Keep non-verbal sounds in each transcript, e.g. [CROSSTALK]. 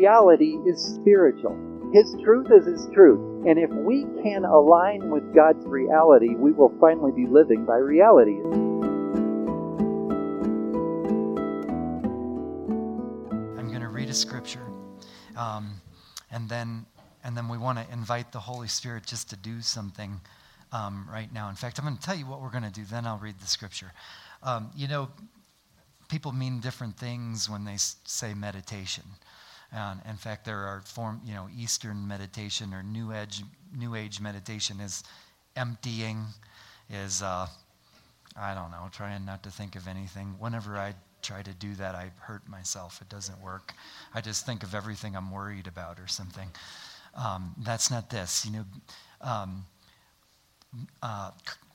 reality is spiritual. His truth is His truth. And if we can align with God's reality, we will finally be living by reality. I'm going to read a scripture, um, and then and then we want to invite the Holy Spirit just to do something um, right now. In fact, I'm going to tell you what we're going to do. Then I'll read the scripture. Um, you know, people mean different things when they say meditation. In fact, there are form, you know, Eastern meditation or New Age, New Age meditation is emptying, is uh, I don't know, trying not to think of anything. Whenever I try to do that, I hurt myself. It doesn't work. I just think of everything I'm worried about or something. Um, that's not this. You know, um, uh,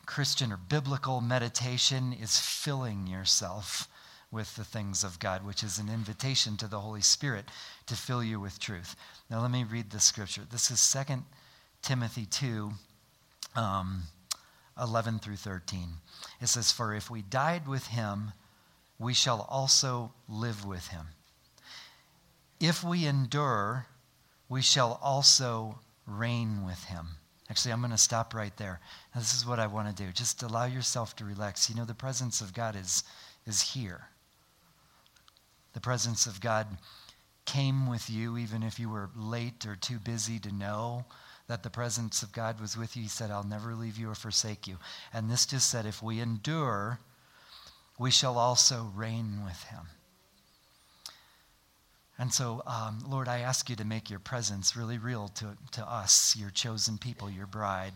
Christian or biblical meditation is filling yourself with the things of God, which is an invitation to the Holy Spirit to fill you with truth. Now, let me read the scripture. This is 2 Timothy 2 um, 11 through 13. It says, For if we died with him, we shall also live with him. If we endure, we shall also reign with him. Actually, I'm going to stop right there. Now, this is what I want to do. Just allow yourself to relax. You know, the presence of God is, is here. The presence of God came with you, even if you were late or too busy to know that the presence of God was with you. He said, I'll never leave you or forsake you. And this just said, if we endure, we shall also reign with him. And so, um, Lord, I ask you to make your presence really real to, to us, your chosen people, your bride,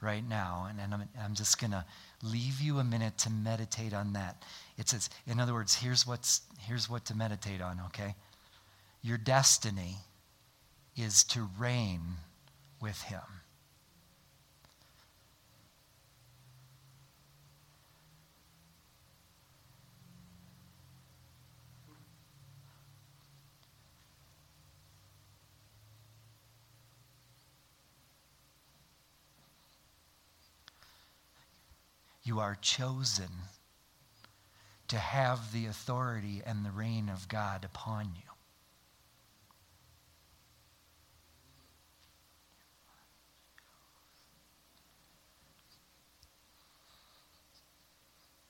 right now. And, and I'm, I'm just going to leave you a minute to meditate on that. It says, in other words, here's, what's, here's what to meditate on, okay? Your destiny is to reign with Him. You are chosen to have the authority and the reign of God upon you.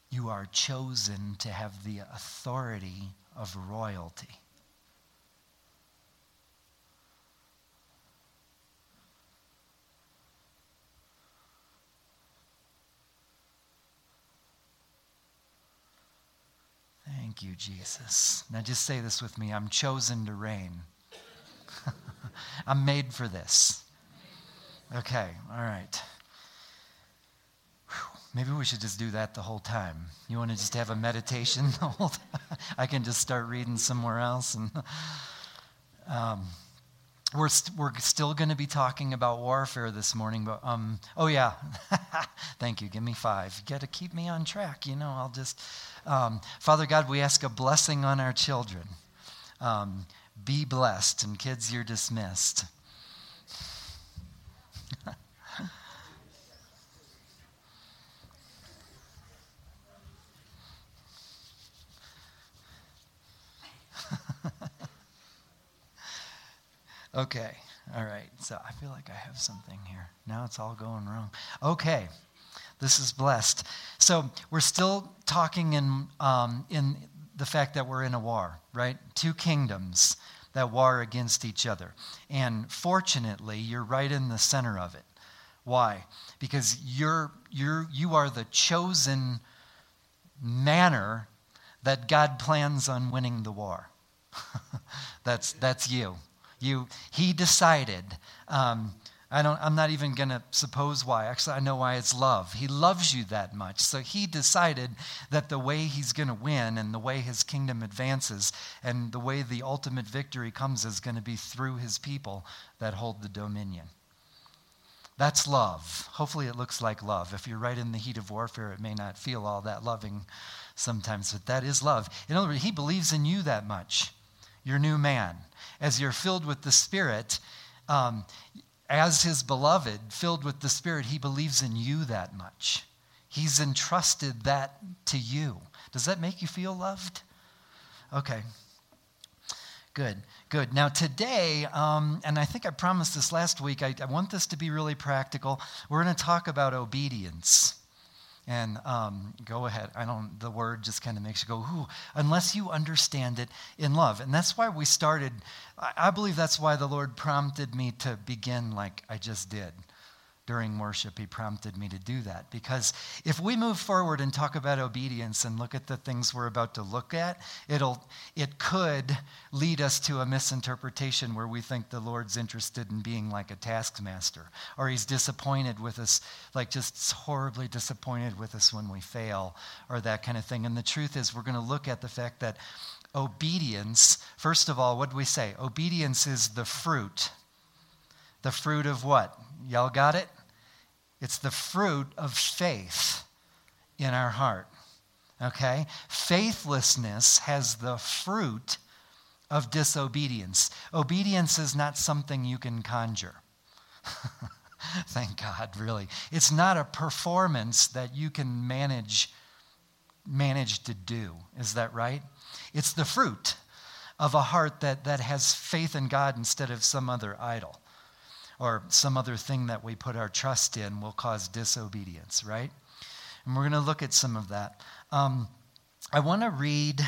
You are chosen to have the authority of royalty. Thank you, Jesus. Now just say this with me I'm chosen to reign. [LAUGHS] I'm made for this. Okay, all right. Whew. Maybe we should just do that the whole time. You want to just have a meditation [LAUGHS] the whole time? I can just start reading somewhere else. And um, we're, st- we're still going to be talking about warfare this morning. But um, oh yeah, [LAUGHS] thank you. Give me five. You got to keep me on track. You know, I'll just um, Father God, we ask a blessing on our children. Um, be blessed, and kids, you're dismissed. [LAUGHS] okay, all right. So I feel like I have something here. Now it's all going wrong. Okay. This is blessed. So we're still talking in, um, in the fact that we're in a war, right? Two kingdoms that war against each other. And fortunately, you're right in the center of it. Why? Because you're, you're, you are the chosen manner that God plans on winning the war. [LAUGHS] that's, that's you. You. He decided um, I don't, I'm not even going to suppose why. Actually, I know why it's love. He loves you that much. So he decided that the way he's going to win and the way his kingdom advances and the way the ultimate victory comes is going to be through his people that hold the dominion. That's love. Hopefully, it looks like love. If you're right in the heat of warfare, it may not feel all that loving sometimes, but that is love. In other words, he believes in you that much, your new man. As you're filled with the Spirit, um, as his beloved, filled with the Spirit, he believes in you that much. He's entrusted that to you. Does that make you feel loved? Okay. Good, good. Now, today, um, and I think I promised this last week, I, I want this to be really practical. We're going to talk about obedience. And um, go ahead. I don't, the word just kind of makes you go, ooh, unless you understand it in love. And that's why we started. I, I believe that's why the Lord prompted me to begin like I just did during worship, he prompted me to do that. Because if we move forward and talk about obedience and look at the things we're about to look at, it'll, it could lead us to a misinterpretation where we think the Lord's interested in being like a taskmaster, or he's disappointed with us, like just horribly disappointed with us when we fail, or that kind of thing. And the truth is, we're going to look at the fact that obedience, first of all, what do we say? Obedience is the fruit. The fruit of what? Y'all got it? It's the fruit of faith in our heart. Okay? Faithlessness has the fruit of disobedience. Obedience is not something you can conjure. [LAUGHS] Thank God, really. It's not a performance that you can manage manage to do. Is that right? It's the fruit of a heart that, that has faith in God instead of some other idol or some other thing that we put our trust in will cause disobedience, right? And we're going to look at some of that. Um, I want to read.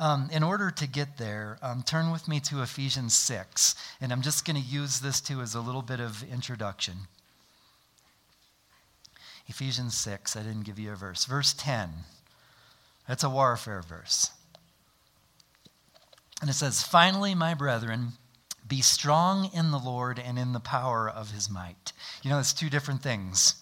Um, in order to get there, um, turn with me to Ephesians 6, and I'm just going to use this too as a little bit of introduction. Ephesians 6, I didn't give you a verse. Verse 10, that's a warfare verse. And it says, Finally, my brethren, be strong in the Lord and in the power of his might. You know, it's two different things.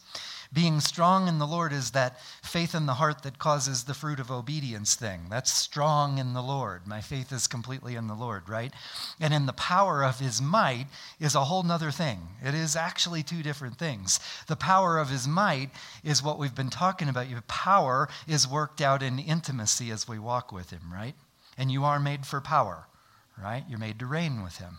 Being strong in the Lord is that faith in the heart that causes the fruit of obedience thing. That's strong in the Lord. My faith is completely in the Lord, right? And in the power of his might is a whole nother thing. It is actually two different things. The power of his might is what we've been talking about. Your power is worked out in intimacy as we walk with him, right? And you are made for power, right? You're made to reign with him.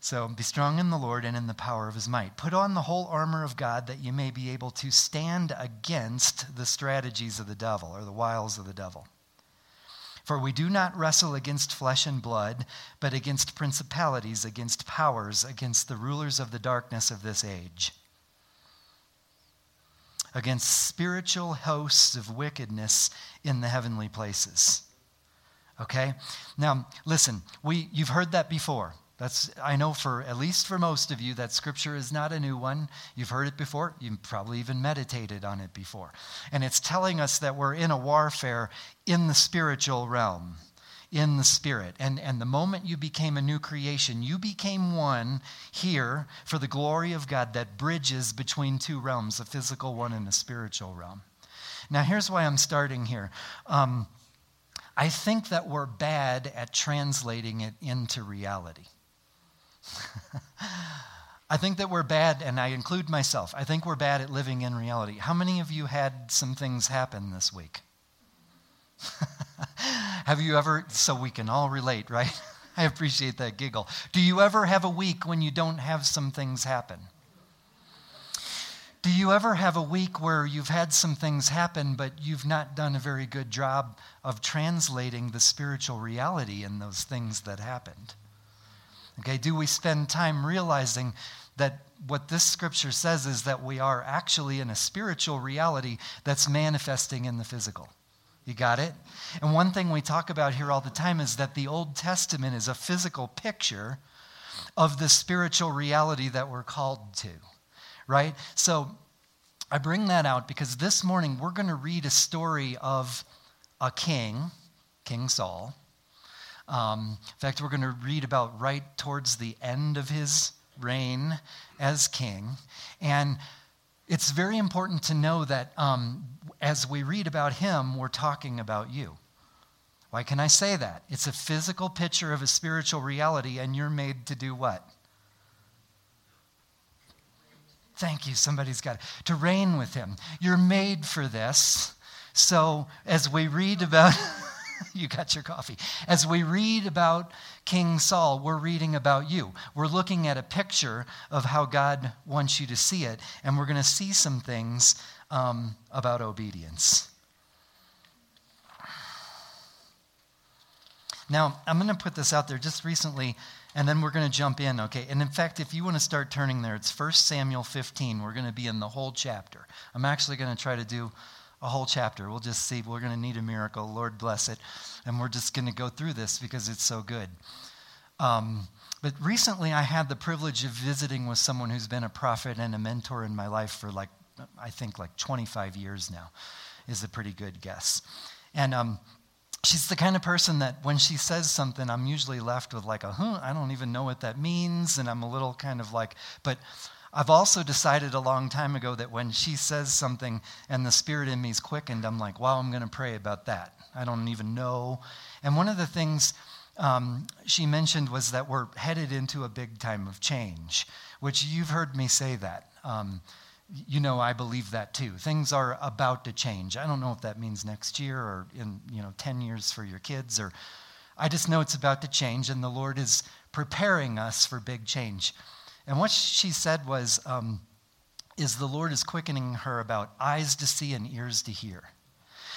So be strong in the Lord and in the power of his might. Put on the whole armor of God that you may be able to stand against the strategies of the devil or the wiles of the devil. For we do not wrestle against flesh and blood, but against principalities, against powers, against the rulers of the darkness of this age, against spiritual hosts of wickedness in the heavenly places. Okay? Now, listen, we, you've heard that before. That's, I know for at least for most of you, that scripture is not a new one. You've heard it before. You've probably even meditated on it before. And it's telling us that we're in a warfare in the spiritual realm, in the spirit. And, and the moment you became a new creation, you became one here for the glory of God that bridges between two realms, a physical one and a spiritual realm. Now, here's why I'm starting here. Um, I think that we're bad at translating it into reality. [LAUGHS] I think that we're bad, and I include myself, I think we're bad at living in reality. How many of you had some things happen this week? [LAUGHS] have you ever, so we can all relate, right? [LAUGHS] I appreciate that giggle. Do you ever have a week when you don't have some things happen? Do you ever have a week where you've had some things happen, but you've not done a very good job of translating the spiritual reality in those things that happened? Okay, do we spend time realizing that what this scripture says is that we are actually in a spiritual reality that's manifesting in the physical? You got it? And one thing we talk about here all the time is that the Old Testament is a physical picture of the spiritual reality that we're called to, right? So I bring that out because this morning we're going to read a story of a king, King Saul um, in fact, we're going to read about right towards the end of his reign as king. And it's very important to know that um, as we read about him, we're talking about you. Why can I say that? It's a physical picture of a spiritual reality, and you're made to do what? Thank you, somebody's got it. To reign with him. You're made for this. So as we read about. [LAUGHS] [LAUGHS] you got your coffee. As we read about King Saul, we're reading about you. We're looking at a picture of how God wants you to see it, and we're going to see some things um, about obedience. Now, I'm going to put this out there just recently, and then we're going to jump in, okay? And in fact, if you want to start turning there, it's 1 Samuel 15. We're going to be in the whole chapter. I'm actually going to try to do a whole chapter. We'll just see. We're going to need a miracle. Lord bless it. And we're just going to go through this because it's so good. Um, but recently, I had the privilege of visiting with someone who's been a prophet and a mentor in my life for like, I think, like 25 years now, is a pretty good guess. And um, she's the kind of person that when she says something, I'm usually left with like a, huh, I don't even know what that means. And I'm a little kind of like, but I've also decided a long time ago that when she says something and the spirit in me is quickened, I'm like, wow, I'm going to pray about that. I don't even know. And one of the things um, she mentioned was that we're headed into a big time of change, which you've heard me say that. Um, you know, I believe that too. Things are about to change. I don't know if that means next year or in, you know, 10 years for your kids or I just know it's about to change and the Lord is preparing us for big change. And what she said was, um, is the Lord is quickening her about eyes to see and ears to hear.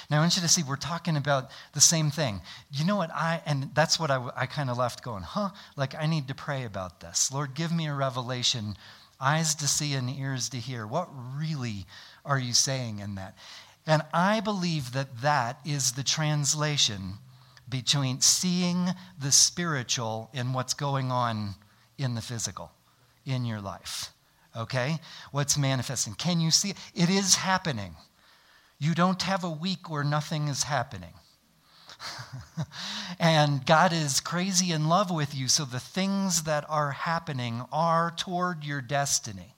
Now, I want you to see, we're talking about the same thing. You know what? I, and that's what I, I kind of left going, huh? Like, I need to pray about this. Lord, give me a revelation, eyes to see and ears to hear. What really are you saying in that? And I believe that that is the translation between seeing the spiritual in what's going on in the physical in your life. Okay? What's manifesting? Can you see it? Is happening. You don't have a week where nothing is happening. [LAUGHS] and God is crazy in love with you, so the things that are happening are toward your destiny.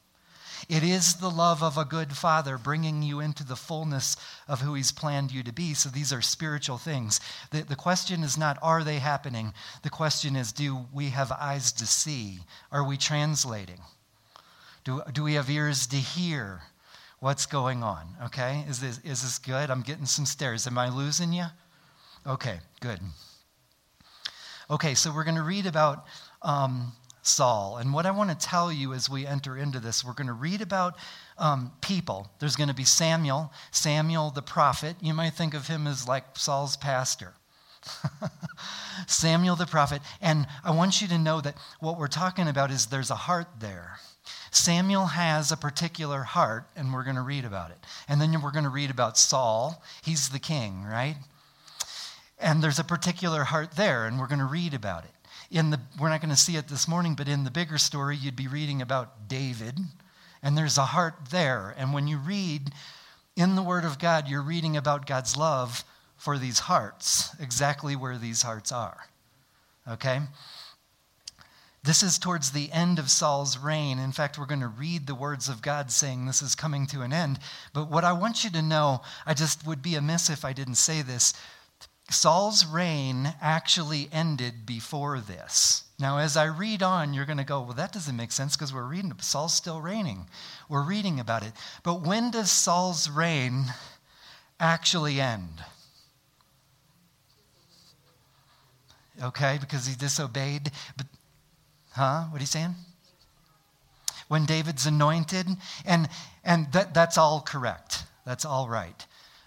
It is the love of a good father bringing you into the fullness of who he's planned you to be. So these are spiritual things. The, the question is not, are they happening? The question is, do we have eyes to see? Are we translating? Do, do we have ears to hear? what's going on. Okay? Is this, is this good? I'm getting some stares. Am I losing you? Okay, good. Okay, so we're going to read about um, Saul. And what I want to tell you as we enter into this, we're going to read about um, people. There's going to be Samuel, Samuel the prophet. You might think of him as like Saul's pastor. [LAUGHS] Samuel the prophet. And I want you to know that what we're talking about is there's a heart there. Samuel has a particular heart, and we're going to read about it. And then we're going to read about Saul. He's the king, right? And there's a particular heart there, and we're going to read about it. In the, we're not going to see it this morning, but in the bigger story, you'd be reading about David, and there's a heart there. And when you read in the Word of God, you're reading about God's love for these hearts, exactly where these hearts are. Okay? This is towards the end of Saul's reign. In fact, we're going to read the words of God saying this is coming to an end. But what I want you to know, I just would be amiss if I didn't say this. Saul's reign actually ended before this. Now, as I read on, you're going to go, well, that doesn't make sense because we're reading, Saul's still reigning. We're reading about it. But when does Saul's reign actually end? Okay, because he disobeyed. But Huh? What are you saying? When David's anointed, and and that, that's all correct. That's all right.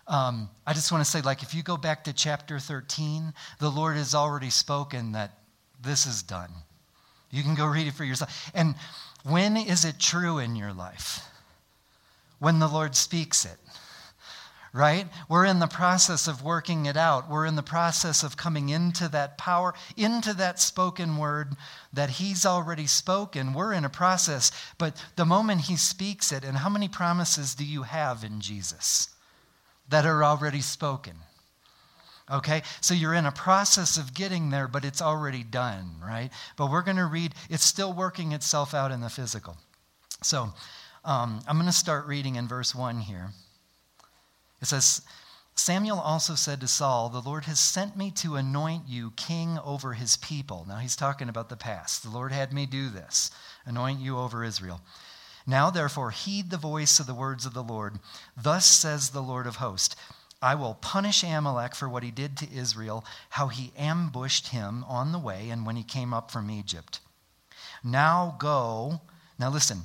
Um, I just want to say, like, if you go back to chapter 13, the Lord has already spoken that this is done. You can go read it for yourself. And when is it true in your life? When the Lord speaks it right? We're in the process of working it out. We're in the process of coming into that power, into that spoken word that He's already spoken. We're in a process, but the moment He speaks it, and how many promises do you have in Jesus that are already spoken? Okay, so you're in a process of getting there, but it's already done, right? But we're going to read, it's still working itself out in the physical. So um, I'm going to start reading in verse 1 here. It says, Samuel also said to Saul, The Lord has sent me to anoint you king over his people. Now he's talking about the past. The Lord had me do this, anoint you over Israel. Now, therefore, heed the voice of the words of the Lord. Thus says the Lord of hosts I will punish Amalek for what he did to Israel, how he ambushed him on the way and when he came up from Egypt. Now go, now listen,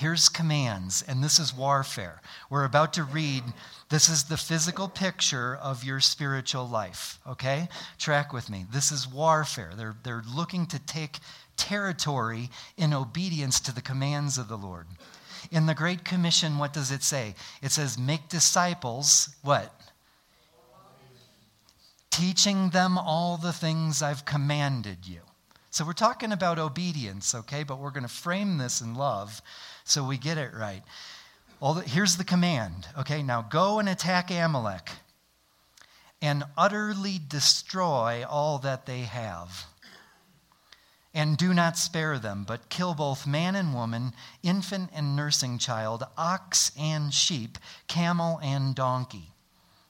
Here's commands, and this is warfare. We're about to read, this is the physical picture of your spiritual life, okay? Track with me. This is warfare. They're, they're looking to take territory in obedience to the commands of the Lord. In the Great Commission, what does it say? It says, make disciples, what? Teaching them all the things I've commanded you. So we're talking about obedience, okay? But we're going to frame this in love so we get it right. Well, here's the command, okay? Now go and attack Amalek and utterly destroy all that they have. And do not spare them, but kill both man and woman, infant and nursing child, ox and sheep, camel and donkey.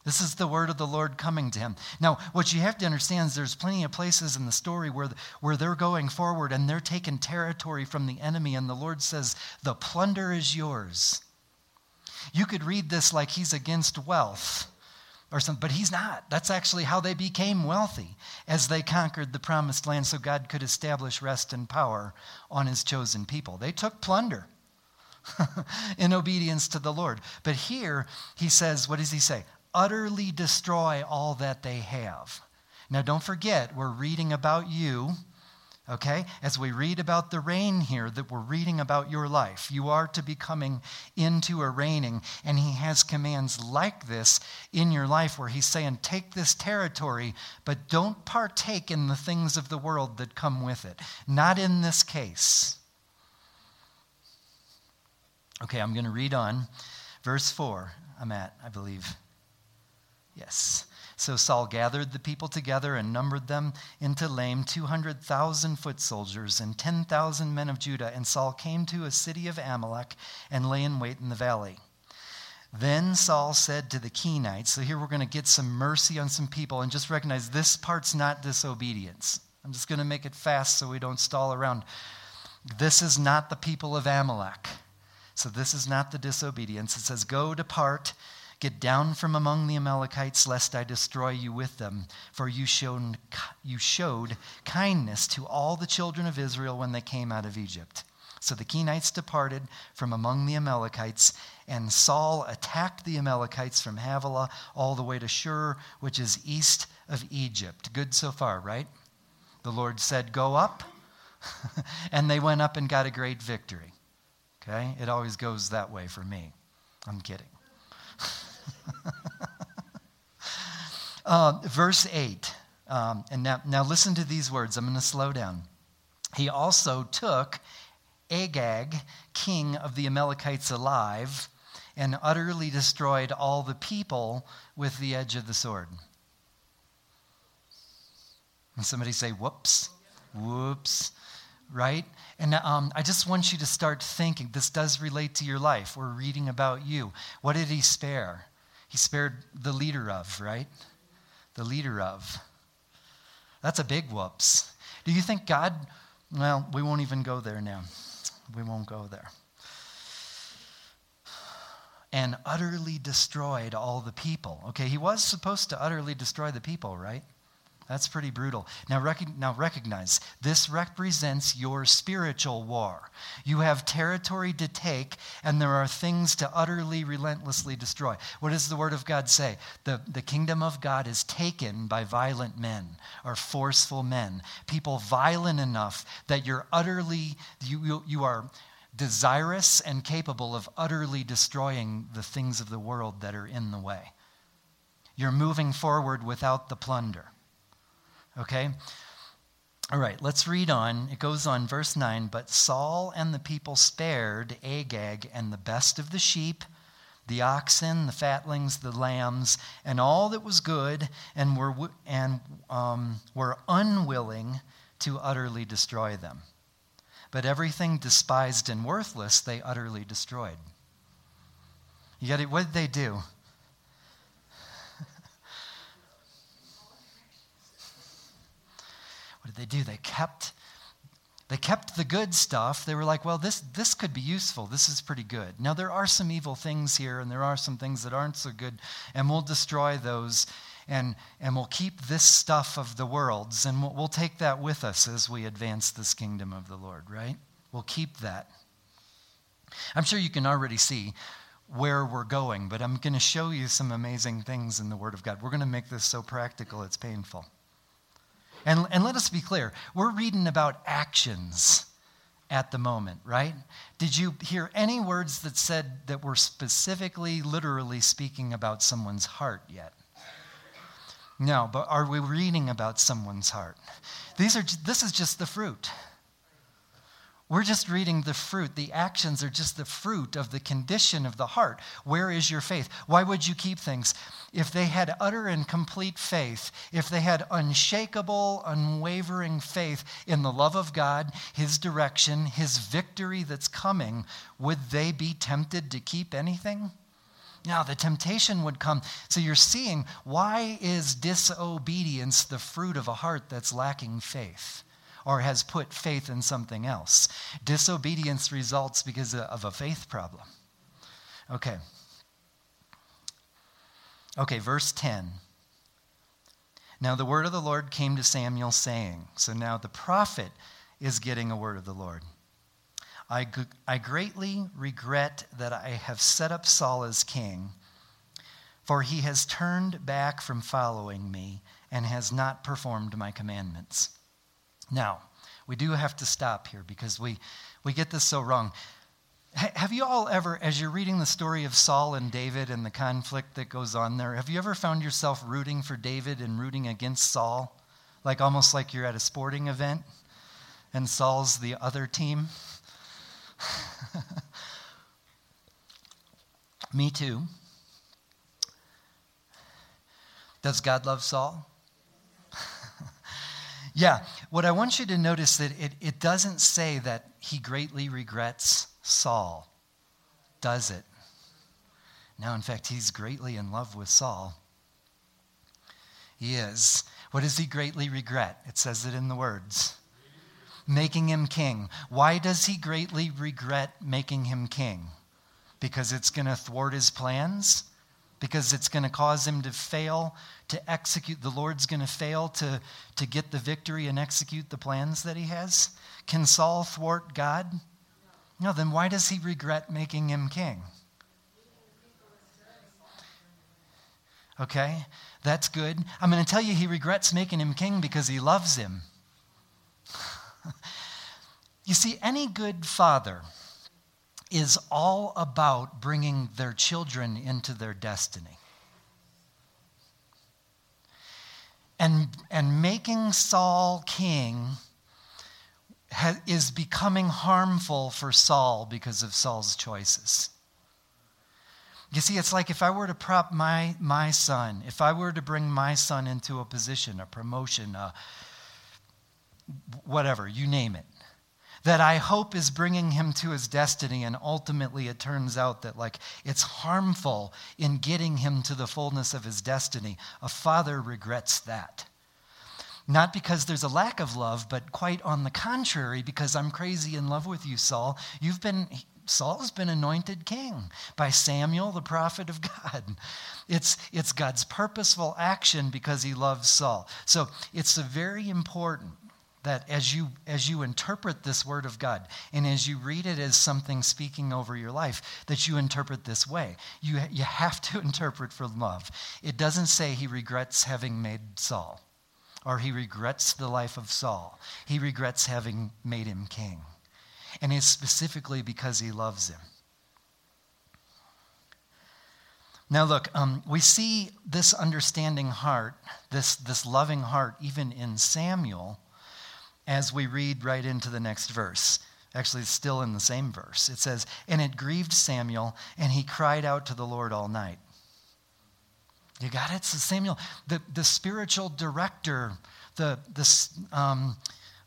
This is the word of the Lord coming to him. Now, what you have to understand is there's plenty of places in the story where, where they're going forward and they're taking territory from the enemy, and the Lord says, The plunder is yours. You could read this like he's against wealth or something, but he's not. That's actually how they became wealthy as they conquered the promised land so God could establish rest and power on his chosen people. They took plunder. [LAUGHS] in obedience to the Lord. But here he says, what does he say? utterly destroy all that they have. Now, don't forget, we're reading about you, okay? As we read about the reign here, that we're reading about your life. You are to be coming into a reigning, and he has commands like this in your life where he's saying, take this territory, but don't partake in the things of the world that come with it. Not in this case. Okay, I'm going to read on. Verse 4, I'm at, I believe. Yes. So Saul gathered the people together and numbered them in Telaim, 200,000 foot soldiers and 10,000 men of Judah. And Saul came to a city of Amalek and lay in wait in the valley. Then Saul said to the Kenites, so here we're going to get some mercy on some people and just recognize this part's not disobedience. I'm just going to make it fast so we don't stall around. This is not the people of Amalek. So this is not the disobedience. It says, Go, depart Get down from among the Amalekites, lest I destroy you with them. For you showed, you showed kindness to all the children of Israel when they came out of Egypt. So the Kenites departed from among the Amalekites, and Saul attacked the Amalekites from Havilah all the way to Shur, which is east of Egypt. Good so far, right? The Lord said, Go up. [LAUGHS] and they went up and got a great victory. Okay? It always goes that way for me. I'm kidding. [LAUGHS] uh, verse 8. Um, and now, now listen to these words. I'm going to slow down. He also took Agag, king of the Amalekites, alive and utterly destroyed all the people with the edge of the sword. And somebody say, whoops, whoops, right? And um, I just want you to start thinking this does relate to your life. We're reading about you. What did he spare? He spared the leader of, right? The leader of. That's a big whoops. Do you think God, well, we won't even go there now. We won't go there. And utterly destroyed all the people. Okay, he was supposed to utterly destroy the people, right? That's pretty brutal. Now, rec- now recognize this represents your spiritual war. You have territory to take, and there are things to utterly, relentlessly destroy. What does the Word of God say? The, the kingdom of God is taken by violent men or forceful men, people violent enough that you're utterly, you, you, you are desirous and capable of utterly destroying the things of the world that are in the way. You're moving forward without the plunder. Okay? All right, let's read on. It goes on, verse 9. But Saul and the people spared Agag and the best of the sheep, the oxen, the fatlings, the lambs, and all that was good, and were, and, um, were unwilling to utterly destroy them. But everything despised and worthless they utterly destroyed. It? What did they do? Did they do? They kept they kept the good stuff. They were like, well, this, this could be useful. This is pretty good. Now, there are some evil things here, and there are some things that aren't so good, and we'll destroy those, and, and we'll keep this stuff of the worlds, and we'll, we'll take that with us as we advance this kingdom of the Lord, right? We'll keep that. I'm sure you can already see where we're going, but I'm going to show you some amazing things in the Word of God. We're going to make this so practical, it's painful. And, and let us be clear we're reading about actions at the moment, right? Did you hear any words that said that were specifically, literally speaking about someone's heart yet? No, but are we reading about someone's heart? These are, this is just the fruit. We're just reading the fruit. The actions are just the fruit of the condition of the heart. Where is your faith? Why would you keep things? If they had utter and complete faith, if they had unshakable, unwavering faith in the love of God, His direction, His victory that's coming, would they be tempted to keep anything? Now, the temptation would come. So you're seeing why is disobedience the fruit of a heart that's lacking faith? Or has put faith in something else. Disobedience results because of a faith problem. Okay. Okay, verse 10. Now the word of the Lord came to Samuel, saying, So now the prophet is getting a word of the Lord. I, I greatly regret that I have set up Saul as king, for he has turned back from following me and has not performed my commandments. Now, we do have to stop here because we, we get this so wrong. H- have you all ever, as you're reading the story of Saul and David and the conflict that goes on there, have you ever found yourself rooting for David and rooting against Saul? Like almost like you're at a sporting event and Saul's the other team? [LAUGHS] Me too. Does God love Saul? Yeah, what I want you to notice that it, it doesn't say that he greatly regrets Saul, does it? Now, in fact, he's greatly in love with Saul. He is. What does he greatly regret? It says it in the words making him king. Why does he greatly regret making him king? Because it's going to thwart his plans? Because it's going to cause him to fail to execute, the Lord's going to fail to, to get the victory and execute the plans that he has? Can Saul thwart God? No, then why does he regret making him king? Okay, that's good. I'm going to tell you he regrets making him king because he loves him. [LAUGHS] you see, any good father is all about bringing their children into their destiny. And, and making Saul king ha, is becoming harmful for Saul because of Saul's choices. You see, it's like if I were to prop my, my son, if I were to bring my son into a position, a promotion, a whatever, you name it, that I hope is bringing him to his destiny, and ultimately it turns out that, like, it's harmful in getting him to the fullness of his destiny. A father regrets that. Not because there's a lack of love, but quite on the contrary, because I'm crazy in love with you, Saul. You've been, Saul's been anointed king by Samuel, the prophet of [LAUGHS] God. It's, it's God's purposeful action because he loves Saul. So it's a very important that as you as you interpret this word of god and as you read it as something speaking over your life that you interpret this way. You you have to [LAUGHS] interpret for love. It doesn't say he regrets having made saul or he regrets the life of saul. He regrets having made him king. And it's specifically because he loves him. Now look um, we see this understanding heart this this loving heart even in samuel as we read right into the next verse. Actually, it's still in the same verse. It says, And it grieved Samuel, and he cried out to the Lord all night. You got it? So Samuel, the, the spiritual director, the, the, um,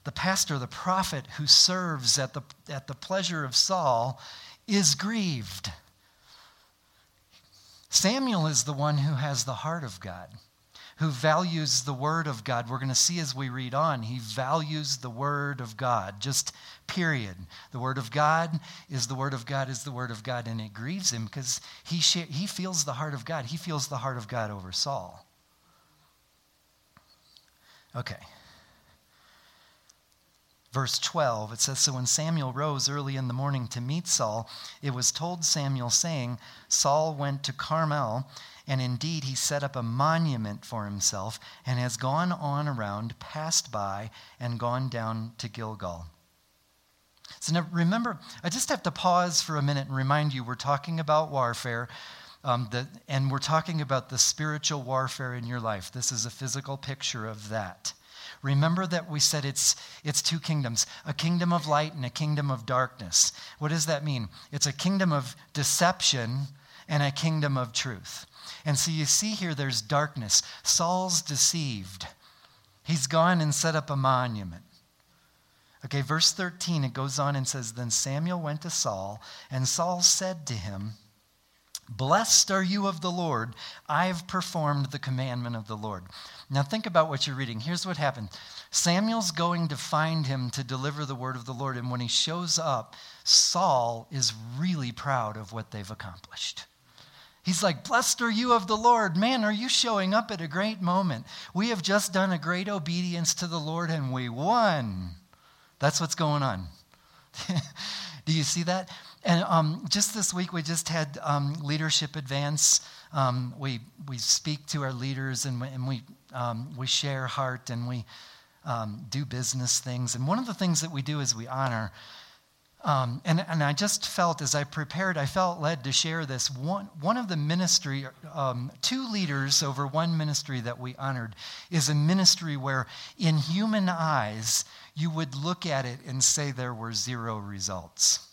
the pastor, the prophet who serves at the, at the pleasure of Saul, is grieved. Samuel is the one who has the heart of God who values the Word of God. We're going to see as we read on, he values the Word of God, just period. The Word of God is the Word of God is the Word of God, and it grieves him because he, he feels the heart of God. He feels the heart of God over Saul. Okay. verse 12, it says So when Samuel rose early in the morning to meet Saul, it was told Samuel, saying, Saul went to Carmel, and indeed he set up a monument for himself, and has gone on around, passed by, and gone down to Gilgal. So now remember, I just have to pause for a minute and remind you we're talking about warfare. Um, the, and we're talking about the spiritual warfare in your life. This is a physical picture of that. Remember that we said it's, it's two kingdoms a kingdom of light and a kingdom of darkness. What does that mean? It's a kingdom of deception and a kingdom of truth. And so you see here there's darkness. Saul's deceived, he's gone and set up a monument. Okay, verse 13, it goes on and says Then Samuel went to Saul, and Saul said to him, Blessed are you of the Lord. I've performed the commandment of the Lord. Now, think about what you're reading. Here's what happened Samuel's going to find him to deliver the word of the Lord. And when he shows up, Saul is really proud of what they've accomplished. He's like, Blessed are you of the Lord. Man, are you showing up at a great moment? We have just done a great obedience to the Lord and we won. That's what's going on. [LAUGHS] Do you see that? And um, just this week, we just had um, leadership advance. Um, we, we speak to our leaders and we, and we, um, we share heart and we um, do business things. And one of the things that we do is we honor. Um, and, and I just felt as I prepared, I felt led to share this. One, one of the ministry, two leaders over one ministry that we honored is a ministry where, in human eyes, you would look at it and say there were zero results.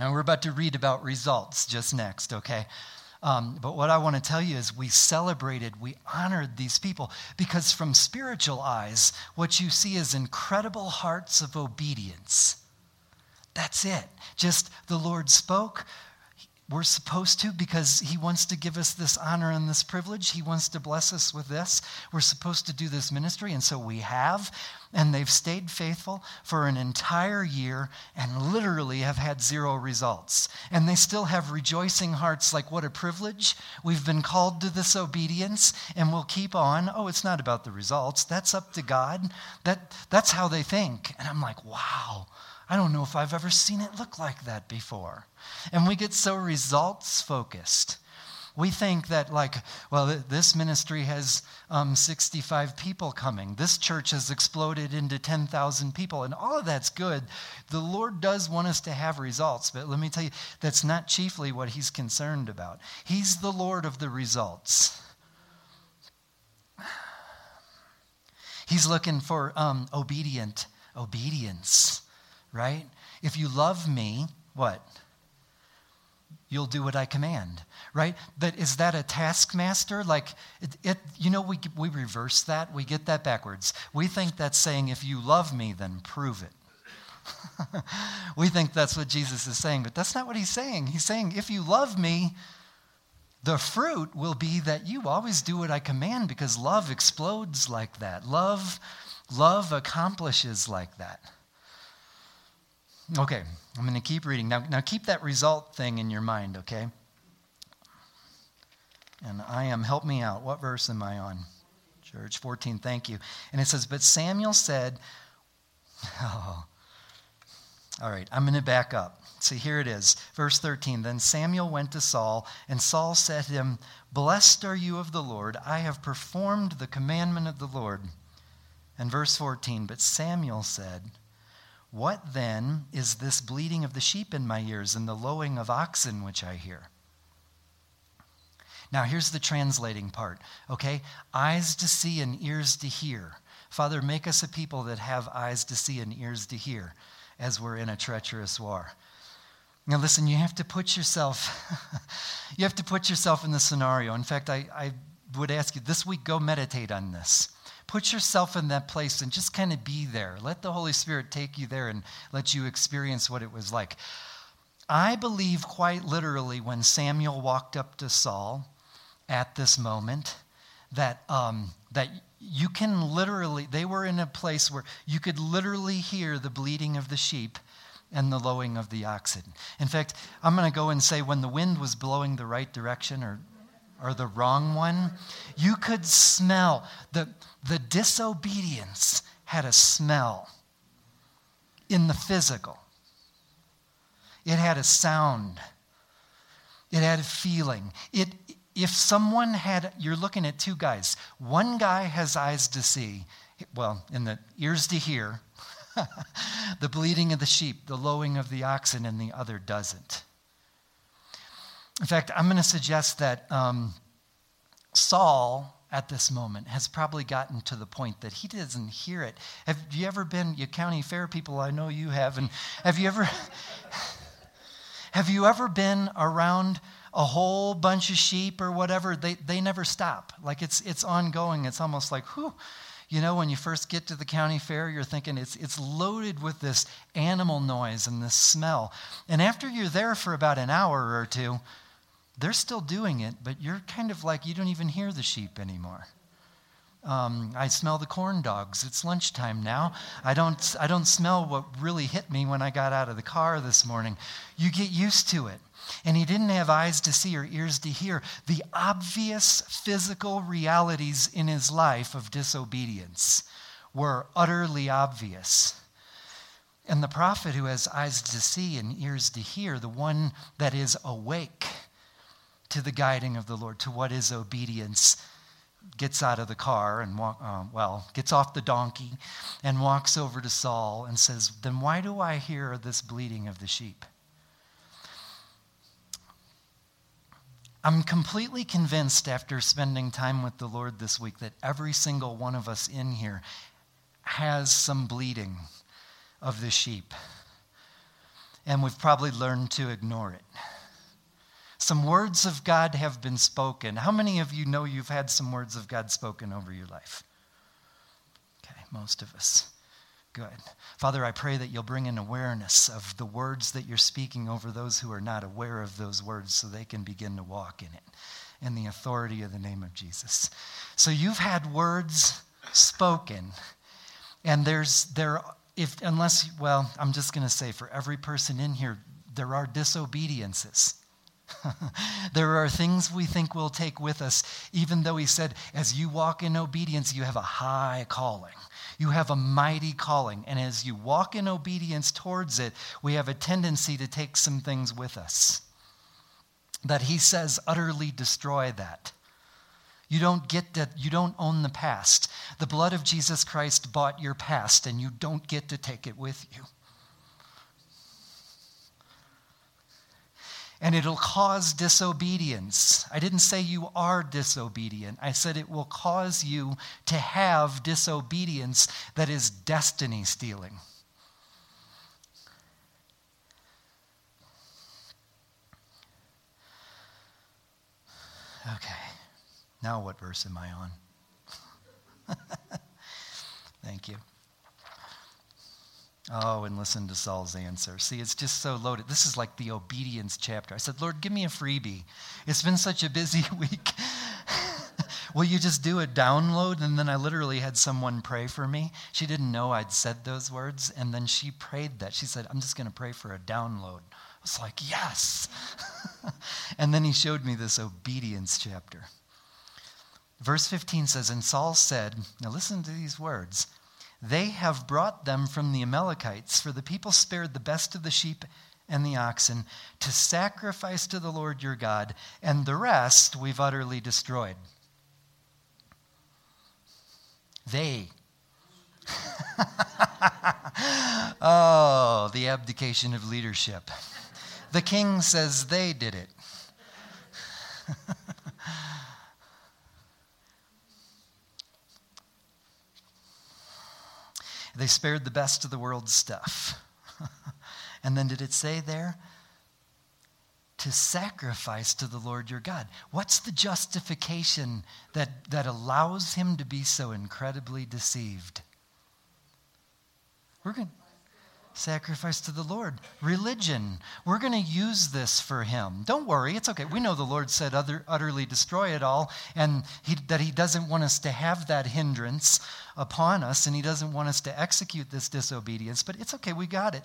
And we're about to read about results just next, okay? Um, but what I want to tell you is we celebrated, we honored these people because from spiritual eyes, what you see is incredible hearts of obedience. That's it. Just the Lord spoke, we're supposed to because he wants to give us this honor and this privilege. He wants to bless us with this. We're supposed to do this ministry, and so we have. And they've stayed faithful for an entire year and literally have had zero results. And they still have rejoicing hearts like, what a privilege. We've been called to this obedience, and we'll keep on. Oh, it's not about the results. That's up to God. That, that's how they think. And I'm like, wow. I don't know if I've ever seen it look like that before. And we get so results focused. We think that, like, well, this ministry has um, 65 people coming. This church has exploded into 10,000 people, and all of that's good. The Lord does want us to have results, but let me tell you, that's not chiefly what He's concerned about. He's the Lord of the results. He's looking for um, obedient obedience right? If you love me, what? You'll do what I command, right? But is that a taskmaster? Like, it, it, you know, we, we reverse that. We get that backwards. We think that's saying, if you love me, then prove it. [LAUGHS] we think that's what Jesus is saying, but that's not what he's saying. He's saying, if you love me, the fruit will be that you always do what I command because love explodes like that. Love, love accomplishes like that. Okay, I'm going to keep reading. Now, now keep that result thing in your mind, okay? And I am, help me out. What verse am I on? Church 14, thank you. And it says, But Samuel said, [LAUGHS] Oh, all right, I'm going to back up. See, here it is. Verse 13. Then Samuel went to Saul, and Saul said to him, Blessed are you of the Lord. I have performed the commandment of the Lord. And verse 14. But Samuel said, what then is this bleating of the sheep in my ears and the lowing of oxen which I hear? Now, here's the translating part, okay? Eyes to see and ears to hear. Father, make us a people that have eyes to see and ears to hear as we're in a treacherous war. Now, listen, you have to put yourself, [LAUGHS] you have to put yourself in the scenario. In fact, I, I would ask you this week, go meditate on this. Put yourself in that place and just kind of be there. Let the Holy Spirit take you there and let you experience what it was like. I believe quite literally when Samuel walked up to Saul at this moment that, um, that you can literally, they were in a place where you could literally hear the bleating of the sheep and the lowing of the oxen. In fact, I'm going to go and say when the wind was blowing the right direction or or the wrong one, you could smell the, the disobedience had a smell. in the physical. It had a sound. It had a feeling. It, if someone had, you're looking at two guys. One guy has eyes to see, well, in the ears to hear, [LAUGHS] the bleating of the sheep, the lowing of the oxen, and the other doesn't. In fact, I'm going to suggest that um, Saul at this moment has probably gotten to the point that he doesn't hear it. Have you ever been, you county fair people, I know you have, and have you ever [LAUGHS] have you ever been around a whole bunch of sheep or whatever? They they never stop. Like it's it's ongoing. It's almost like whew. You know, when you first get to the county fair, you're thinking it's, it's loaded with this animal noise and this smell. And after you're there for about an hour or two, they're still doing it, but you're kind of like you don't even hear the sheep anymore. Um, I smell the corn dogs. It's lunchtime now. I don't, I don't smell what really hit me when I got out of the car this morning. You get used to it. And he didn't have eyes to see or ears to hear the obvious physical realities in his life of disobedience were utterly obvious. And the prophet who has eyes to see and ears to hear, the one that is awake, to the guiding of the Lord, to what is obedience, gets out of the car and walk, uh, well, gets off the donkey and walks over to Saul and says, "Then why do I hear this bleating of the sheep?" I'm completely convinced after spending time with the Lord this week that every single one of us in here has some bleating of the sheep. And we've probably learned to ignore it. Some words of God have been spoken. How many of you know you've had some words of God spoken over your life? Okay, most of us. Good. Father, I pray that you'll bring an awareness of the words that you're speaking over those who are not aware of those words so they can begin to walk in it in the authority of the name of Jesus. So you've had words spoken, and there's there if unless well, I'm just going to say for every person in here there are disobediences. [LAUGHS] there are things we think we'll take with us, even though he said, as you walk in obedience, you have a high calling. You have a mighty calling. And as you walk in obedience towards it, we have a tendency to take some things with us. That he says, utterly destroy that. You don't get that, you don't own the past. The blood of Jesus Christ bought your past, and you don't get to take it with you. And it'll cause disobedience. I didn't say you are disobedient. I said it will cause you to have disobedience that is destiny stealing. Okay, now what verse am I on? [LAUGHS] Thank you. Oh, and listen to Saul's answer. See, it's just so loaded. This is like the obedience chapter. I said, Lord, give me a freebie. It's been such a busy [LAUGHS] week. Will you just do a download? And then I literally had someone pray for me. She didn't know I'd said those words. And then she prayed that. She said, I'm just going to pray for a download. I was like, yes. [LAUGHS] and then he showed me this obedience chapter. Verse 15 says, And Saul said, Now listen to these words. They have brought them from the Amalekites, for the people spared the best of the sheep and the oxen to sacrifice to the Lord your God, and the rest we've utterly destroyed. They. [LAUGHS] oh, the abdication of leadership. The king says they did it. [LAUGHS] They spared the best of the world's stuff. [LAUGHS] and then did it say there? To sacrifice to the Lord your God. What's the justification that, that allows him to be so incredibly deceived? We're going sacrifice to the Lord. Religion. We're going to use this for him. Don't worry, it's okay. We know the Lord said utter, utterly destroy it all, and he, that he doesn't want us to have that hindrance upon us, and he doesn't want us to execute this disobedience, but it's okay. We got it.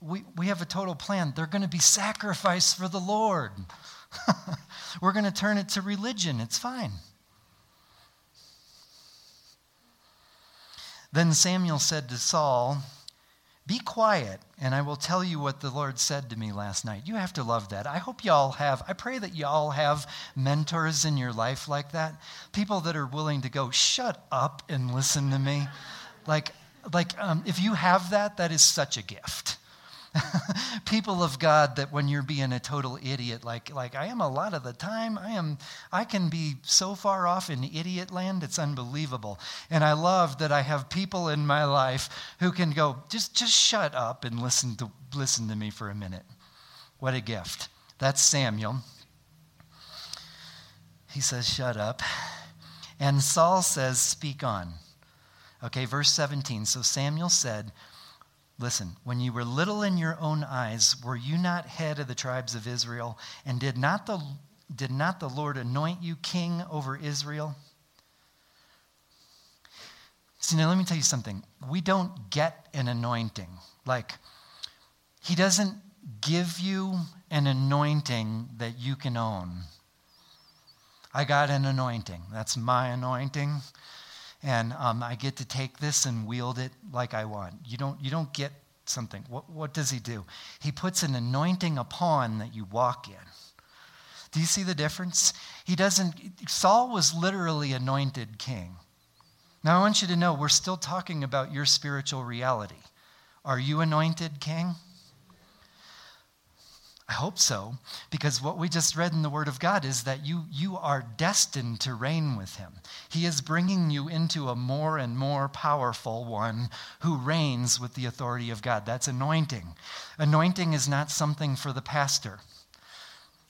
We, we have a total plan. They're going to be sacrifice for the Lord. [LAUGHS] We're going to turn it to religion. It's fine. Then Samuel said to Saul, Be quiet, and I will tell you what the Lord said to me last night. You have to love that. I hope y'all have, I pray that y'all have mentors in your life like that. People that are willing to go, shut up and listen to me. Like, like um, if you have that, that is such a gift. [LAUGHS] people of God that when you're being a total idiot, like, like I am a lot of the time, I am I can be so far off in idiot land, it's unbelievable. And I love that I have people in my life who can go, just just shut up and listen to listen to me for a minute. What a gift. That's Samuel. He says, shut up. And Saul says, speak on. Okay, verse 17. So Samuel said, Listen, when you were little in your own eyes, were you not head of the tribes of Israel? And did not the, did not the Lord anoint you king over Israel? See, now let me tell you something. We don't get an anointing. Like, He doesn't give you an anointing that you can own. I got an anointing. That's my anointing and um, I get to take this and wield it like I want. You don't, you don't get something. What, what does he do? He puts an anointing upon that you walk in. Do you see the difference? He doesn't, Saul was literally anointed king. Now I want you to know we're still talking about your spiritual reality. Are you anointed king? I hope so, because what we just read in the Word of God is that you, you are destined to reign with Him. He is bringing you into a more and more powerful one who reigns with the authority of God. That's anointing. Anointing is not something for the pastor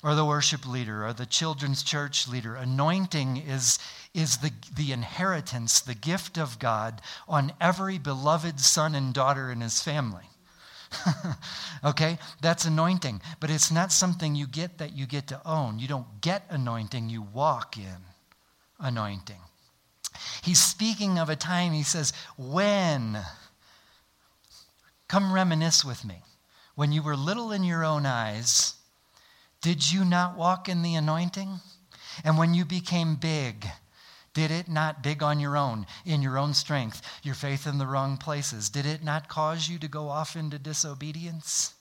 or the worship leader or the children's church leader. Anointing is, is the, the inheritance, the gift of God on every beloved son and daughter in his family. [LAUGHS] okay? That's anointing. But it's not something you get that you get to own. You don't get anointing, you walk in anointing. He's speaking of a time, he says, when? Come reminisce with me. When you were little in your own eyes, did you not walk in the anointing? And when you became big, did it not dig on your own, in your own strength, your faith in the wrong places? Did it not cause you to go off into disobedience?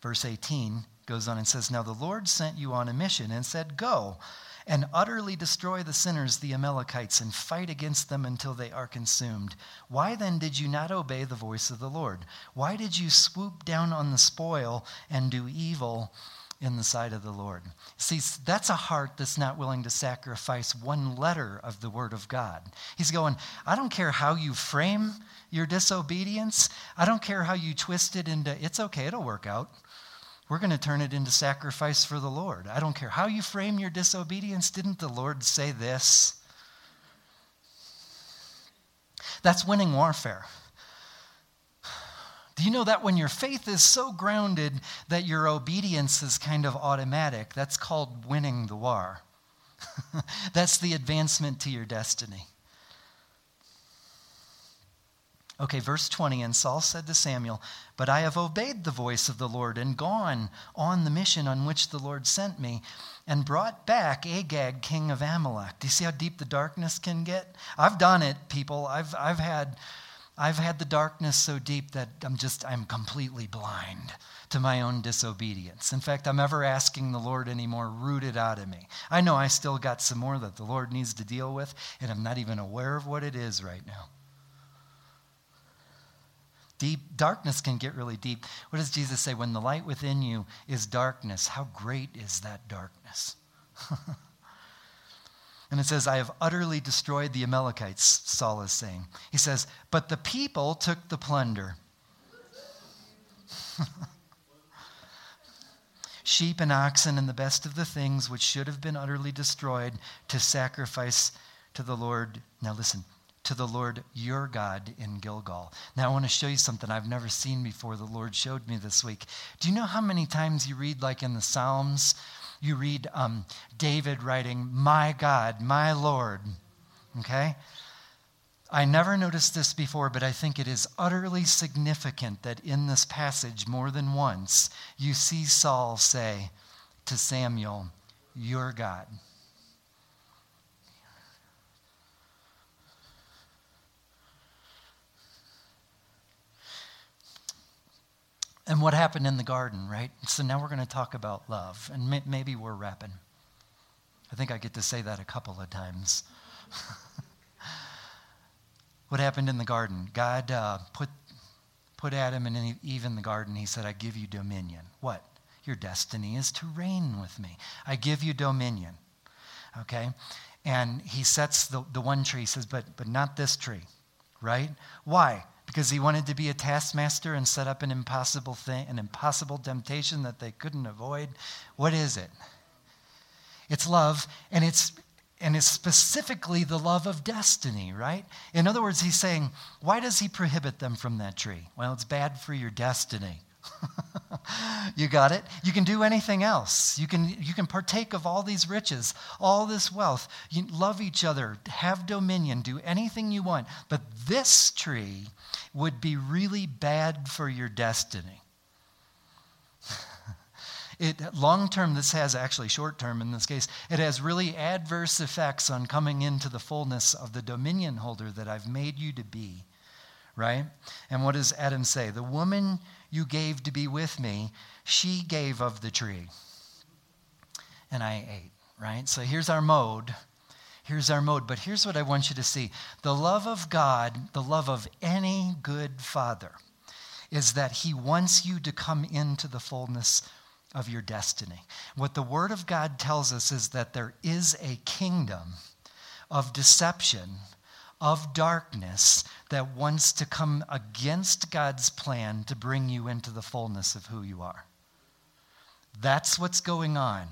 Verse 18 goes on and says, Now the Lord sent you on a mission and said, Go and utterly destroy the sinners, the Amalekites, and fight against them until they are consumed. Why then did you not obey the voice of the Lord? Why did you swoop down on the spoil and do evil in the sight of the Lord? See, that's a heart that's not willing to sacrifice one letter of the Word of God. He's going, I don't care how you frame your disobedience, I don't care how you twist it into, it's okay, it'll work out. We're going to turn it into sacrifice for the Lord. I don't care how you frame your disobedience. Didn't the Lord say this? That's winning warfare. Do you know that when your faith is so grounded that your obedience is kind of automatic? That's called winning the war. [LAUGHS] That's the advancement to your destiny. Okay, verse 20 And Saul said to Samuel, But I have obeyed the voice of the Lord and gone on the mission on which the Lord sent me and brought back Agag, king of Amalek. Do you see how deep the darkness can get? I've done it, people. I've, I've, had, I've had the darkness so deep that I'm just, I'm completely blind to my own disobedience. In fact, I'm ever asking the Lord anymore, rooted out of me. I know I still got some more that the Lord needs to deal with, and I'm not even aware of what it is right now. Deep darkness can get really deep. What does Jesus say? When the light within you is darkness, how great is that darkness? [LAUGHS] and it says, I have utterly destroyed the Amalekites, Saul is saying. He says, But the people took the plunder. [LAUGHS] Sheep and oxen and the best of the things which should have been utterly destroyed to sacrifice to the Lord. Now listen, to the Lord your God in Gilgal. Now, I want to show you something I've never seen before. The Lord showed me this week. Do you know how many times you read, like in the Psalms, you read um, David writing, My God, my Lord? Okay? I never noticed this before, but I think it is utterly significant that in this passage, more than once, you see Saul say to Samuel, Your God. And what happened in the garden, right? So now we're going to talk about love, and may- maybe we're wrapping. I think I get to say that a couple of times. [LAUGHS] what happened in the garden? God uh, put, put Adam and Eve in the garden. He said, I give you dominion. What? Your destiny is to reign with me. I give you dominion. Okay? And he sets the, the one tree, he says, but, but not this tree, right? Why? Because he wanted to be a taskmaster and set up an impossible thing, an impossible temptation that they couldn't avoid. What is it? It's love, and it's and it's specifically the love of destiny, right? In other words, he's saying, why does he prohibit them from that tree? Well, it's bad for your destiny. [LAUGHS] you got it? You can do anything else. You can, you can partake of all these riches, all this wealth. You love each other, have dominion, do anything you want. But this tree would be really bad for your destiny. [LAUGHS] It, long term, this has actually short term in this case, it has really adverse effects on coming into the fullness of the dominion holder that I've made you to be. Right? And what does Adam say? The woman you gave to be with me, she gave of the tree. And I ate. Right? So here's our mode. Here's our mode. But here's what I want you to see the love of God, the love of any good father, is that he wants you to come into the fullness of your destiny. What the Word of God tells us is that there is a kingdom of deception, of darkness, that wants to come against God's plan to bring you into the fullness of who you are. That's what's going on.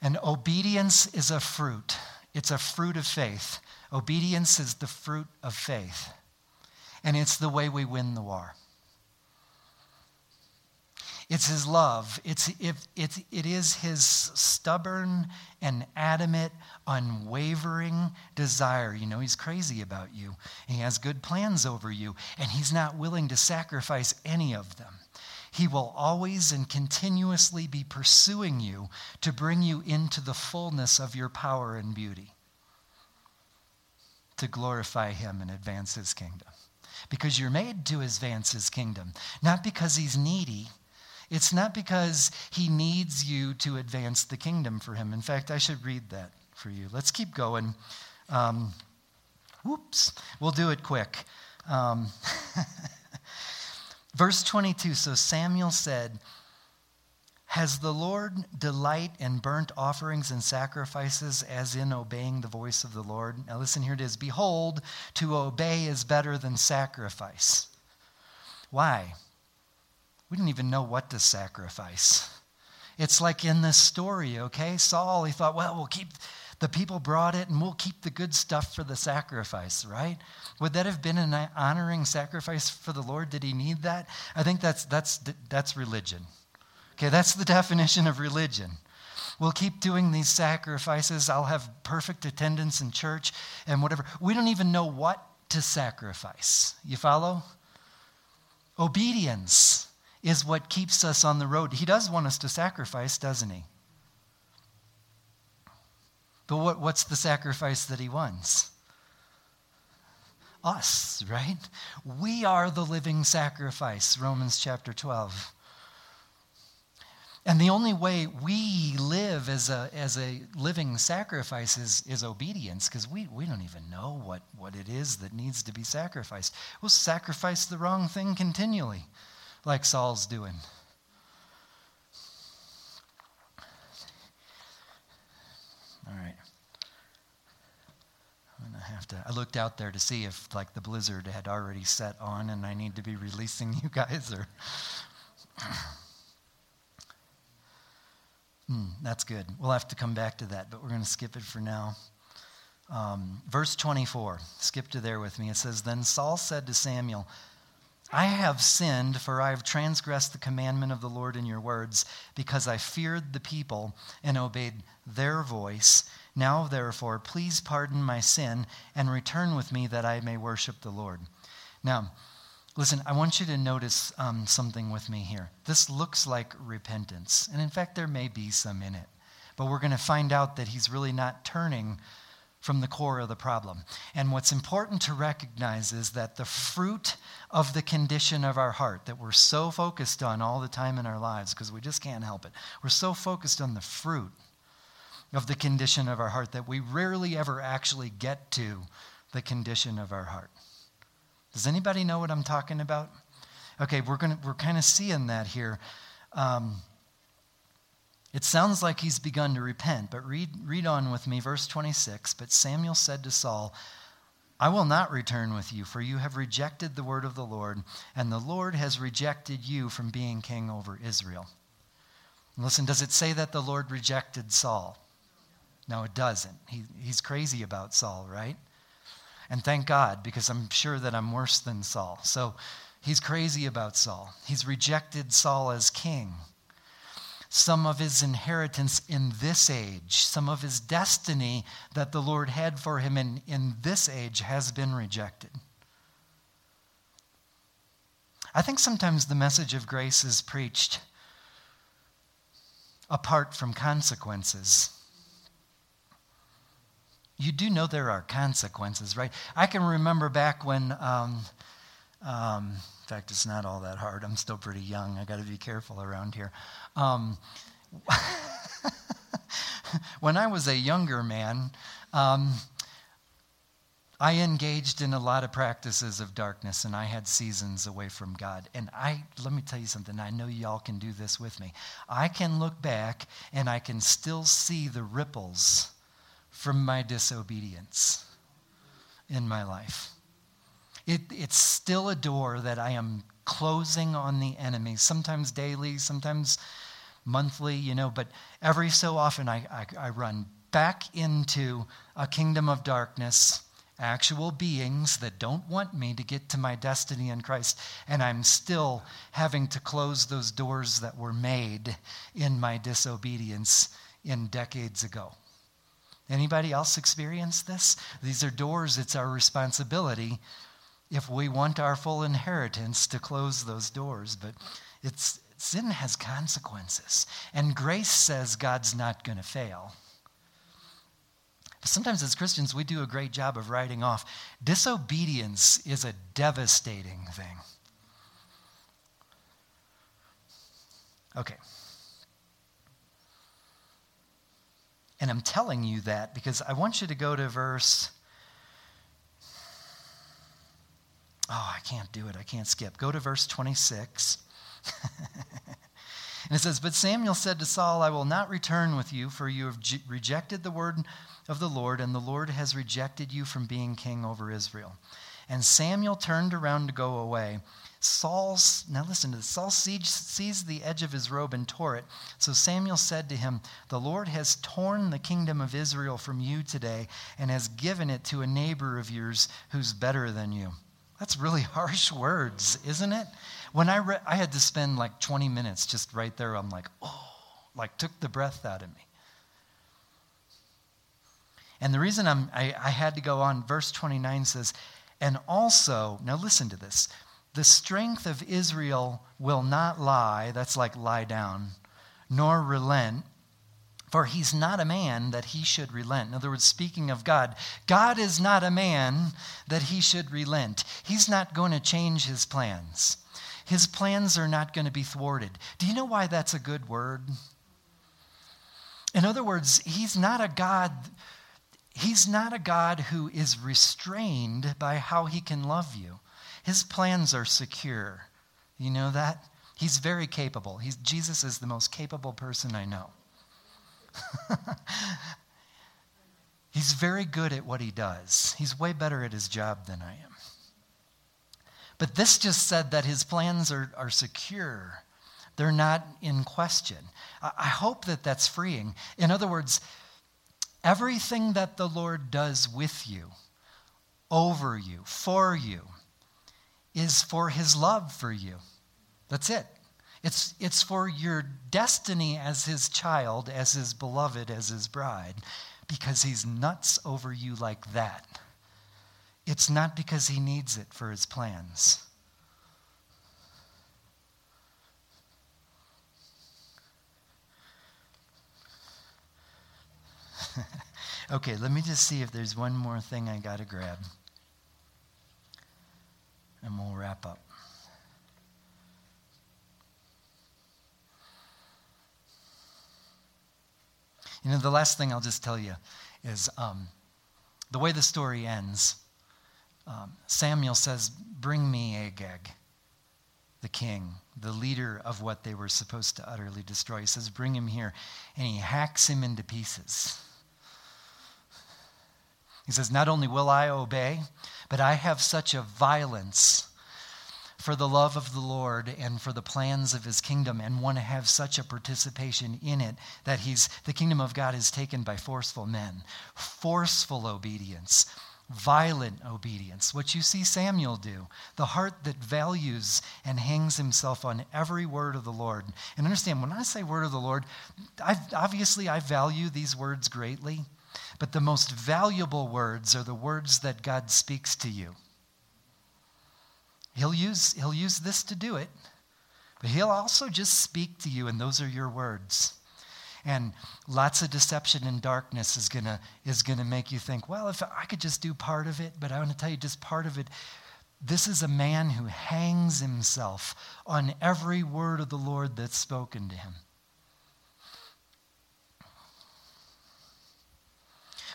And obedience is a fruit. It's a fruit of faith. Obedience is the fruit of faith. And it's the way we win the war. It's his love. It's, it, it's, it is his stubborn and adamant, unwavering desire. You know, he's crazy about you. He has good plans over you, and he's not willing to sacrifice any of them. He will always and continuously be pursuing you to bring you into the fullness of your power and beauty, to glorify him and advance his kingdom. Because you're made to advance his kingdom, not because he's needy it's not because he needs you to advance the kingdom for him. In fact, I should read that for you. Let's keep going. Um, whoops, we'll do it quick. Um, [LAUGHS] verse 22 So Samuel said, Has the Lord delight in burnt offerings and sacrifices as in obeying the voice of the Lord? Now listen, here it is Behold, to obey is better than sacrifice. Why? We didn't even know what to sacrifice. It's like in this story, okay? Saul, he thought, well, we'll keep, the people brought it and we'll keep the good stuff for the sacrifice, right? Would that have been an honoring sacrifice for the Lord? Did he need that? I think that's, that's, that's religion. Okay, that's the [LAUGHS] definition of religion. We'll keep doing these sacrifices. I'll have perfect attendance in church and whatever. We don't even know what to sacrifice. You follow? Obedience is what keeps us on the road. He does want us to sacrifice, doesn't he? But what, what's the sacrifice that he wants? Us, right? We are the living sacrifice, Romans chapter 12. And the only way we live as a, as a living sacrifice is, is obedience, because we, we don't even know what, what it is that needs to be sacrificed. We'll sacrifice the wrong thing continually like Saul's doing. All right. I'm gonna have to. I looked out there to see if like the blizzard had already set on, and I need to be releasing [LAUGHS] you guys, or. [CLEARS THROAT] mm, that's good. We'll have to come back to that, but we're going to skip it for now. Um, verse 24, skip to there with me. It says, Then Saul said to Samuel, I have sinned, for I have transgressed the commandment of the Lord in your words, because I feared the people and obeyed their voice. Now, therefore, please pardon my sin and return with me that I may worship the Lord. Now, listen, I want you to notice um, something with me here. This looks like repentance, and in fact, there may be some in it. But we're going to find out that he's really not turning from the core of the problem. And what's important to recognize is that the fruit of the condition of our heart that we're so focused on all the time in our lives, because we just can't help it, we're so focused on the fruit of the condition of our heart that we rarely ever actually get to the condition of our heart. Does anybody know what I'm talking about? Okay, we're, gonna, we're kind of seeing that here. Um, it sounds like he's begun to repent, but read, read on with me, verse 26. But Samuel said to Saul, I will not return with you, for you have rejected the word of the Lord, and the Lord has rejected you from being king over Israel. Listen, does it say that the Lord rejected Saul? No, it doesn't. He, he's crazy about Saul, right? And thank God, because I'm sure that I'm worse than Saul. So he's crazy about Saul. He's rejected Saul as king some of his inheritance in this age, some of his destiny that the Lord had for him in, in this age has been rejected. I think sometimes the message of grace is preached apart from consequences. You do know there are consequences, right? I can remember back when um, um, in fact, it's not all that hard. I'm still pretty young. I got to be careful around here. Um, [LAUGHS] when I was a younger man, um, I engaged in a lot of practices of darkness and I had seasons away from God. And I, let me tell you something, I know y'all can do this with me. I can look back and I can still see the ripples from my disobedience in my life. It, it's still a door that I am closing on the enemy, sometimes daily, sometimes monthly, you know, but every so often I, I, I run back into a kingdom of darkness actual beings that don't want me to get to my destiny in Christ, and I'm still having to close those doors that were made in my disobedience in decades ago. Anybody else experience this? These are doors, it's our responsibility if we want our full inheritance to close those doors. But it's, sin has consequences. And grace says God's not going to fail. Sometimes as Christians, we do a great job of writing off. Disobedience is a devastating thing. Okay. And I'm telling you that because I want you to go to verse Oh, I can't do it. I can't skip. Go to verse 26. And it says, But Samuel said to Saul, I will not return with you, for you have rejected the word of the Lord, and the Lord has rejected you from being king over Israel. And Samuel turned around to go away. Saul, now listen to this. Saul seized the edge of his robe and tore it. So Samuel said to him, The Lord has torn the kingdom of Israel from you today and has given it to a neighbor of yours who's better than you. That's really [LAUGHS] harsh words, isn't it? When I read, I had to spend like 20 minutes just right there. I'm like, oh, like took the breath out of me. And the reason I'm, I, I had to go on, verse 29 says, and also, now listen to this the strength of Israel will not lie, that's like lie down, nor relent for he's not a man that he should relent. In other words, speaking of God, God is not a man that he should relent. He's not going to change his plans. His plans are not going to be thwarted. Do you know why that's a good word? In other words, he's not a God he's not a God who is restrained by how he can love you. His plans are secure. You know that? He's very capable. He's, Jesus is the most capable person I know. [LAUGHS] He's very good at what he does. He's way better at his job than I am. But this just said that his plans are, are secure, they're not in question. I, hope that that's freeing. In other words, everything that the Lord does with you, over you, for you, is for his love for you. That's it. It's, it's for your destiny as his child, as his beloved, as his bride, because he's nuts over you like that. It's not because he needs it for his plans. [LAUGHS] Okay, let me just see if there's one more thing I got to grab. And we'll wrap up. You know, the last thing I'll just tell you is um, the way the story ends. Um, Samuel says, Bring me Agag, the king, the leader of what they were supposed to utterly destroy. He says, Bring him here. And he hacks him into pieces. He says, Not only will I obey, but I have such a violence for the love of the Lord and for the plans of his kingdom and want to have such a participation in it that he's the kingdom of God is taken by forceful men. Forceful obedience, violent obedience. What you see Samuel do, the heart that values and hangs himself on every word of the Lord. And understand, when I say word of the Lord, I've, obviously I value these words greatly, but the most valuable words are the words that God speaks to you. He'll use, he'll use this to do it, but he'll also just speak to you, and those are your words. And lots of deception and darkness is gonna is gonna make you think, well, if I could just do part of it, but I want to tell you just part of it. This is a man who hangs himself on every word of the Lord that's spoken to him.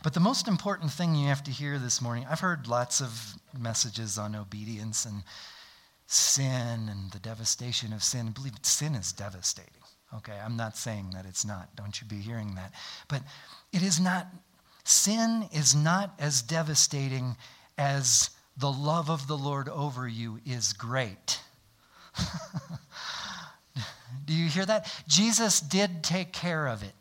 But the most important thing you have to hear this morning, I've heard lots of messages on obedience and sin and the devastation of sin. I believe sin is devastating. Okay, I'm not saying that it's not. Don't you be hearing that. But it is not, sin is not as devastating as the love of the Lord over you is great. [LAUGHS] Do you hear that? Jesus did take care of it.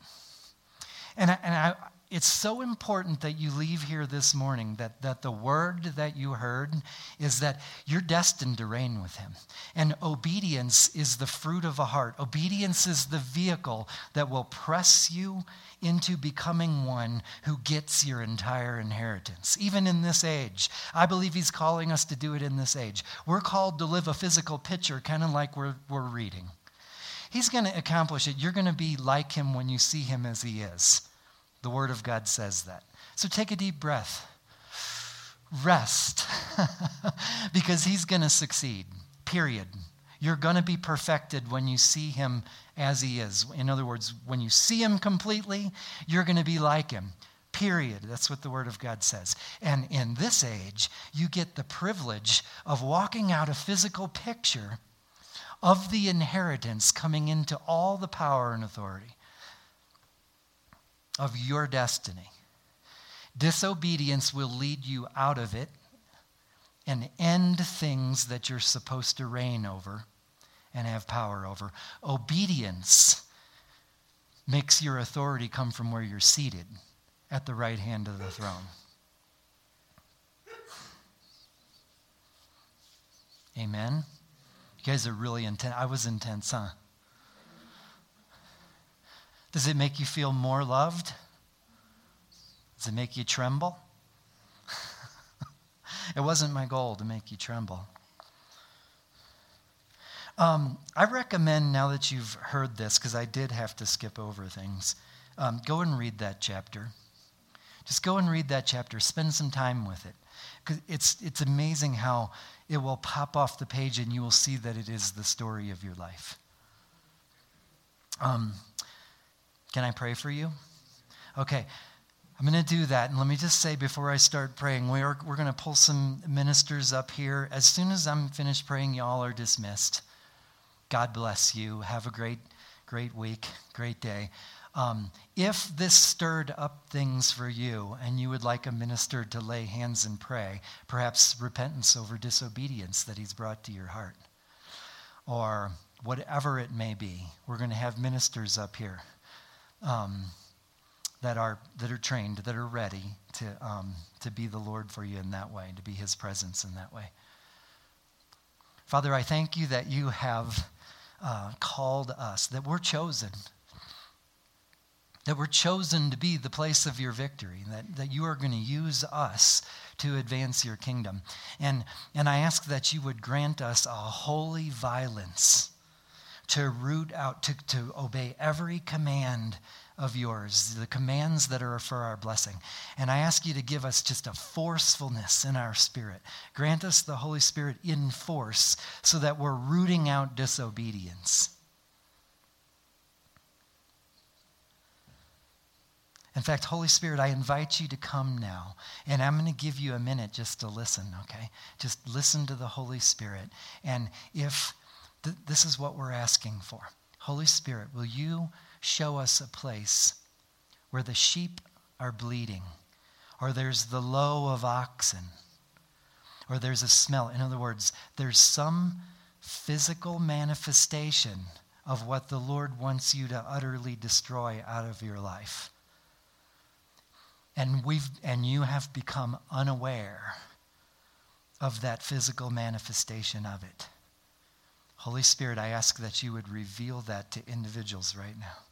And, I, and I, it's so important that you leave here this morning that, that the word that you heard is that you're destined to reign with him. And obedience is the fruit of a heart. Obedience is the vehicle that will press you into becoming one who gets your entire inheritance, even in this age. I believe he's calling us to do it in this age. We're called to live a physical picture, kind of like we're, we're reading. He's going to accomplish it. You're going to be like him when you see him as he is. The Word of God says that. So take a deep breath. Rest, [LAUGHS] because He's going to succeed, period. You're going to be perfected when you see Him as He is. In other words, when you see Him completely, you're going to be like Him. Period. That's what the Word of God says. And in this age, you get the privilege of walking out a physical picture of the inheritance coming into all the power and authority of your destiny. Disobedience will lead you out of it and end things that you're supposed to reign over and have power over. Obedience makes your authority come from where you're seated at the right hand of the throne. Amen. You guys are really intense. I was intense, huh? Does it make you feel more loved? Does it make you tremble? [LAUGHS] it wasn't my goal to make you tremble. Um, I recommend now that you've heard this, because I did have to skip over things, um, go and read that chapter. Just go and read that chapter. Spend some time with it. Because it's, it's amazing how it will pop off the page and you will see that it is the story of your life. Um, can I pray for you? Okay. I'm going to do that. And let me just say before I start praying, we are, we're going to pull some ministers up here. As soon as I'm finished praying, y'all are dismissed. God bless you. Have a great, great week, great day. Um, if this stirred up things for you and you would like a minister to lay hands and pray, perhaps repentance over disobedience that he's brought to your heart, or whatever it may be, we're going to have ministers up here um, that are that are trained, that are ready to um, to be the Lord for you in that way, to be His presence in that way. Father, I thank you that you have uh, called us, that we're chosen, that we're chosen to be the place of your victory, that, that you are going to use us to advance your kingdom. And, and I ask that you would grant us a holy violence to root out, to, to obey every command of yours, the commands that are for our blessing. And I ask you to give us just a forcefulness in our spirit. Grant us the Holy Spirit in force so that we're rooting out disobedience. In fact, Holy Spirit, I invite you to come now. And I'm going to give you a minute just to listen, okay? Just listen to the Holy Spirit. And if th- this is what we're asking for. Holy Spirit, will you show us a place where the sheep are bleeding, or there's the low of oxen, or there's a smell? In other words, there's some physical manifestation of what the Lord wants you to utterly destroy out of your life. And we've and you have become unaware of that physical manifestation of it holy spirit i ask that you would reveal that to individuals right now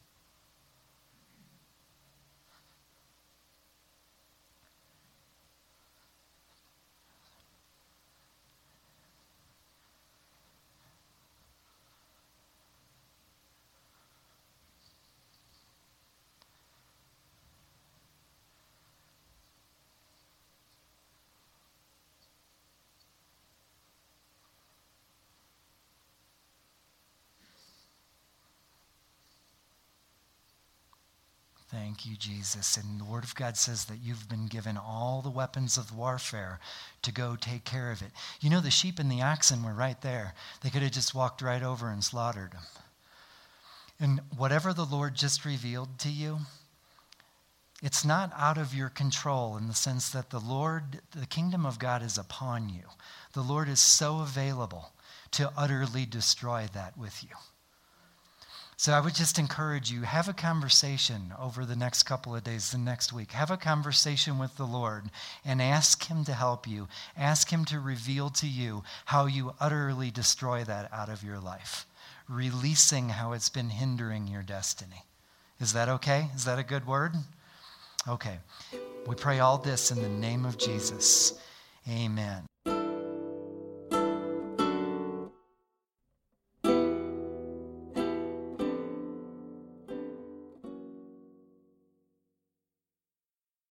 Thank you, Jesus. And the Word of God says that you've been given all the weapons of warfare to go take care of it. You know, the sheep and the oxen were right there. They could have just walked right over and slaughtered them. And whatever the Lord just revealed to you, it's not out of your control in the sense that the Lord, the kingdom of God is upon you. The Lord is so available to utterly destroy that with you. So I would just encourage you have a conversation over the next couple of days, the next week. Have a conversation with the Lord and ask Him to help you. Ask Him to reveal to you how you utterly destroy that out of your life, releasing how it's been hindering your destiny. Is that okay? Is that a good word? Okay. We pray all this in the name of Jesus. Amen.